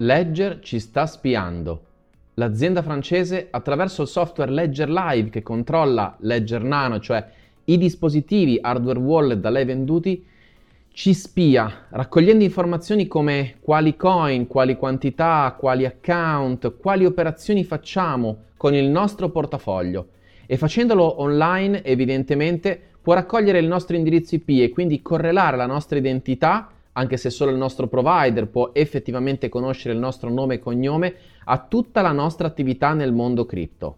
Ledger ci sta spiando. L'azienda francese, attraverso il software Ledger Live che controlla Ledger Nano, cioè i dispositivi hardware wallet da lei venduti, ci spia raccogliendo informazioni come quali coin, quali quantità, quali account, quali operazioni facciamo con il nostro portafoglio e facendolo online evidentemente può raccogliere il nostro indirizzo IP e quindi correlare la nostra identità anche se solo il nostro provider può effettivamente conoscere il nostro nome e cognome, a tutta la nostra attività nel mondo cripto.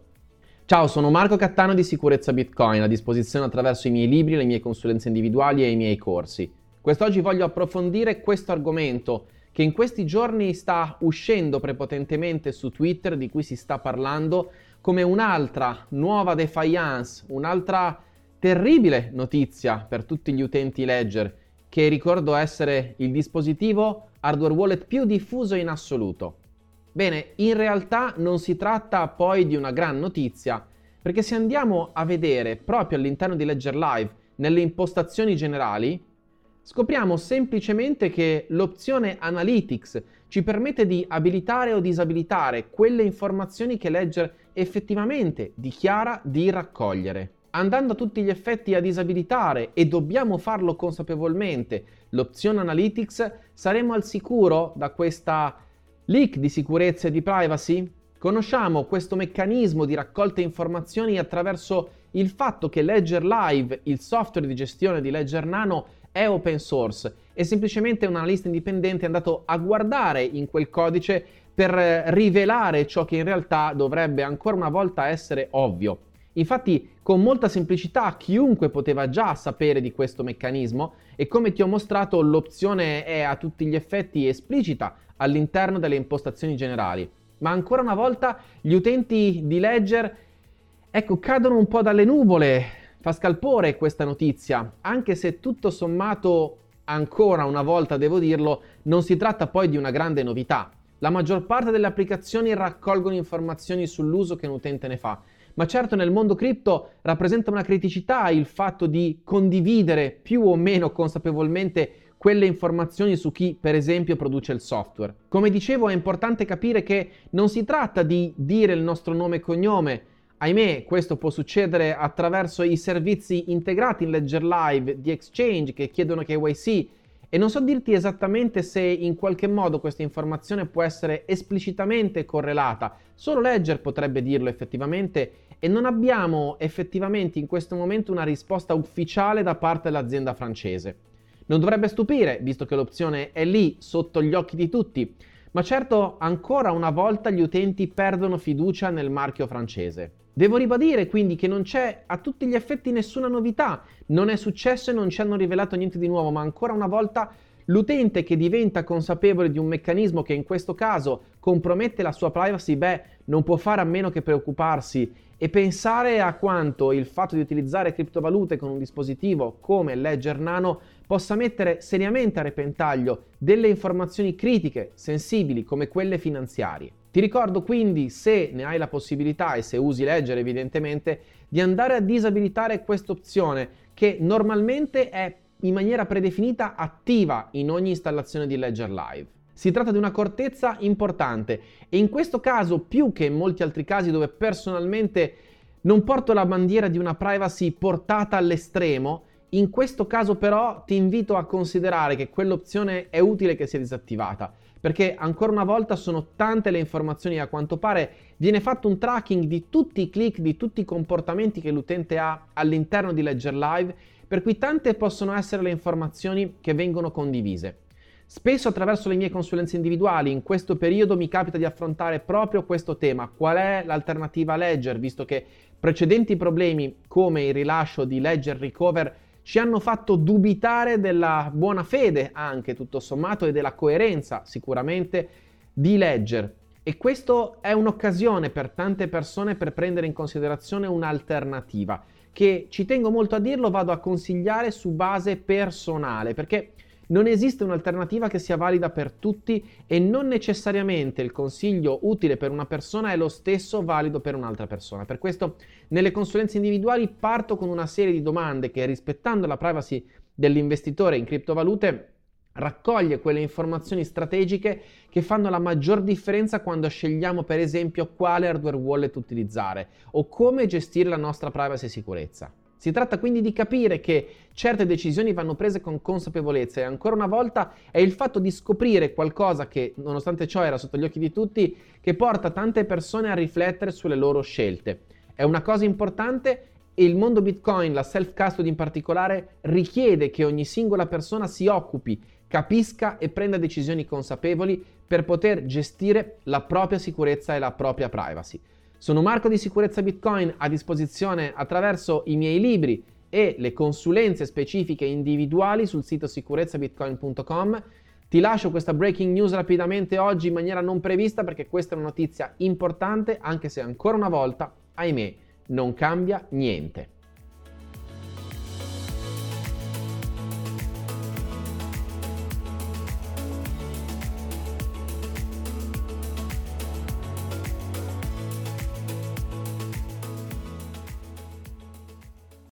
Ciao, sono Marco Cattano di Sicurezza Bitcoin, a disposizione attraverso i miei libri, le mie consulenze individuali e i miei corsi. Quest'oggi voglio approfondire questo argomento che in questi giorni sta uscendo prepotentemente su Twitter, di cui si sta parlando, come un'altra nuova defiance, un'altra terribile notizia per tutti gli utenti Ledger che ricordo essere il dispositivo hardware wallet più diffuso in assoluto. Bene, in realtà non si tratta poi di una gran notizia, perché se andiamo a vedere proprio all'interno di Ledger Live, nelle impostazioni generali, scopriamo semplicemente che l'opzione Analytics ci permette di abilitare o disabilitare quelle informazioni che Ledger effettivamente dichiara di raccogliere andando a tutti gli effetti a disabilitare e dobbiamo farlo consapevolmente l'opzione Analytics, saremo al sicuro da questa leak di sicurezza e di privacy? Conosciamo questo meccanismo di raccolta informazioni attraverso il fatto che Ledger Live, il software di gestione di Ledger Nano, è open source e semplicemente un analista indipendente è andato a guardare in quel codice per rivelare ciò che in realtà dovrebbe ancora una volta essere ovvio. Infatti, con molta semplicità chiunque poteva già sapere di questo meccanismo e come ti ho mostrato l'opzione è a tutti gli effetti esplicita all'interno delle impostazioni generali. Ma ancora una volta gli utenti di Ledger ecco, cadono un po' dalle nuvole, fa scalpore questa notizia, anche se tutto sommato ancora una volta devo dirlo, non si tratta poi di una grande novità. La maggior parte delle applicazioni raccolgono informazioni sull'uso che un utente ne fa ma certo nel mondo cripto rappresenta una criticità il fatto di condividere più o meno consapevolmente quelle informazioni su chi, per esempio, produce il software. Come dicevo, è importante capire che non si tratta di dire il nostro nome e cognome. Ahimè, questo può succedere attraverso i servizi integrati in Ledger Live di Exchange che chiedono KYC e non so dirti esattamente se in qualche modo questa informazione può essere esplicitamente correlata. Solo Ledger potrebbe dirlo effettivamente e non abbiamo effettivamente in questo momento una risposta ufficiale da parte dell'azienda francese. Non dovrebbe stupire, visto che l'opzione è lì sotto gli occhi di tutti, ma certo ancora una volta gli utenti perdono fiducia nel marchio francese. Devo ribadire quindi che non c'è a tutti gli effetti nessuna novità, non è successo e non ci hanno rivelato niente di nuovo, ma ancora una volta L'utente che diventa consapevole di un meccanismo che in questo caso compromette la sua privacy, beh, non può fare a meno che preoccuparsi e pensare a quanto il fatto di utilizzare criptovalute con un dispositivo come Ledger Nano possa mettere seriamente a repentaglio delle informazioni critiche, sensibili come quelle finanziarie. Ti ricordo quindi, se ne hai la possibilità e se usi Ledger evidentemente, di andare a disabilitare questa opzione che normalmente è in maniera predefinita attiva in ogni installazione di Ledger Live. Si tratta di una accortezza importante e in questo caso più che in molti altri casi dove personalmente non porto la bandiera di una privacy portata all'estremo, in questo caso però ti invito a considerare che quell'opzione è utile che sia disattivata, perché ancora una volta sono tante le informazioni. A quanto pare viene fatto un tracking di tutti i click, di tutti i comportamenti che l'utente ha all'interno di Ledger Live per cui tante possono essere le informazioni che vengono condivise. Spesso attraverso le mie consulenze individuali in questo periodo mi capita di affrontare proprio questo tema, qual è l'alternativa a Ledger, visto che precedenti problemi come il rilascio di Ledger Recover ci hanno fatto dubitare della buona fede anche tutto sommato e della coerenza sicuramente di Ledger. E questo è un'occasione per tante persone per prendere in considerazione un'alternativa che ci tengo molto a dirlo, vado a consigliare su base personale, perché non esiste un'alternativa che sia valida per tutti e non necessariamente il consiglio utile per una persona è lo stesso valido per un'altra persona. Per questo nelle consulenze individuali parto con una serie di domande che rispettando la privacy dell'investitore in criptovalute raccoglie quelle informazioni strategiche che fanno la maggior differenza quando scegliamo per esempio quale hardware wallet utilizzare o come gestire la nostra privacy e sicurezza. Si tratta quindi di capire che certe decisioni vanno prese con consapevolezza e ancora una volta è il fatto di scoprire qualcosa che nonostante ciò era sotto gli occhi di tutti che porta tante persone a riflettere sulle loro scelte. È una cosa importante e il mondo Bitcoin, la self-custody in particolare, richiede che ogni singola persona si occupi capisca e prenda decisioni consapevoli per poter gestire la propria sicurezza e la propria privacy. Sono Marco di Sicurezza Bitcoin a disposizione attraverso i miei libri e le consulenze specifiche individuali sul sito sicurezzabitcoin.com. Ti lascio questa breaking news rapidamente oggi in maniera non prevista perché questa è una notizia importante anche se ancora una volta, ahimè, non cambia niente.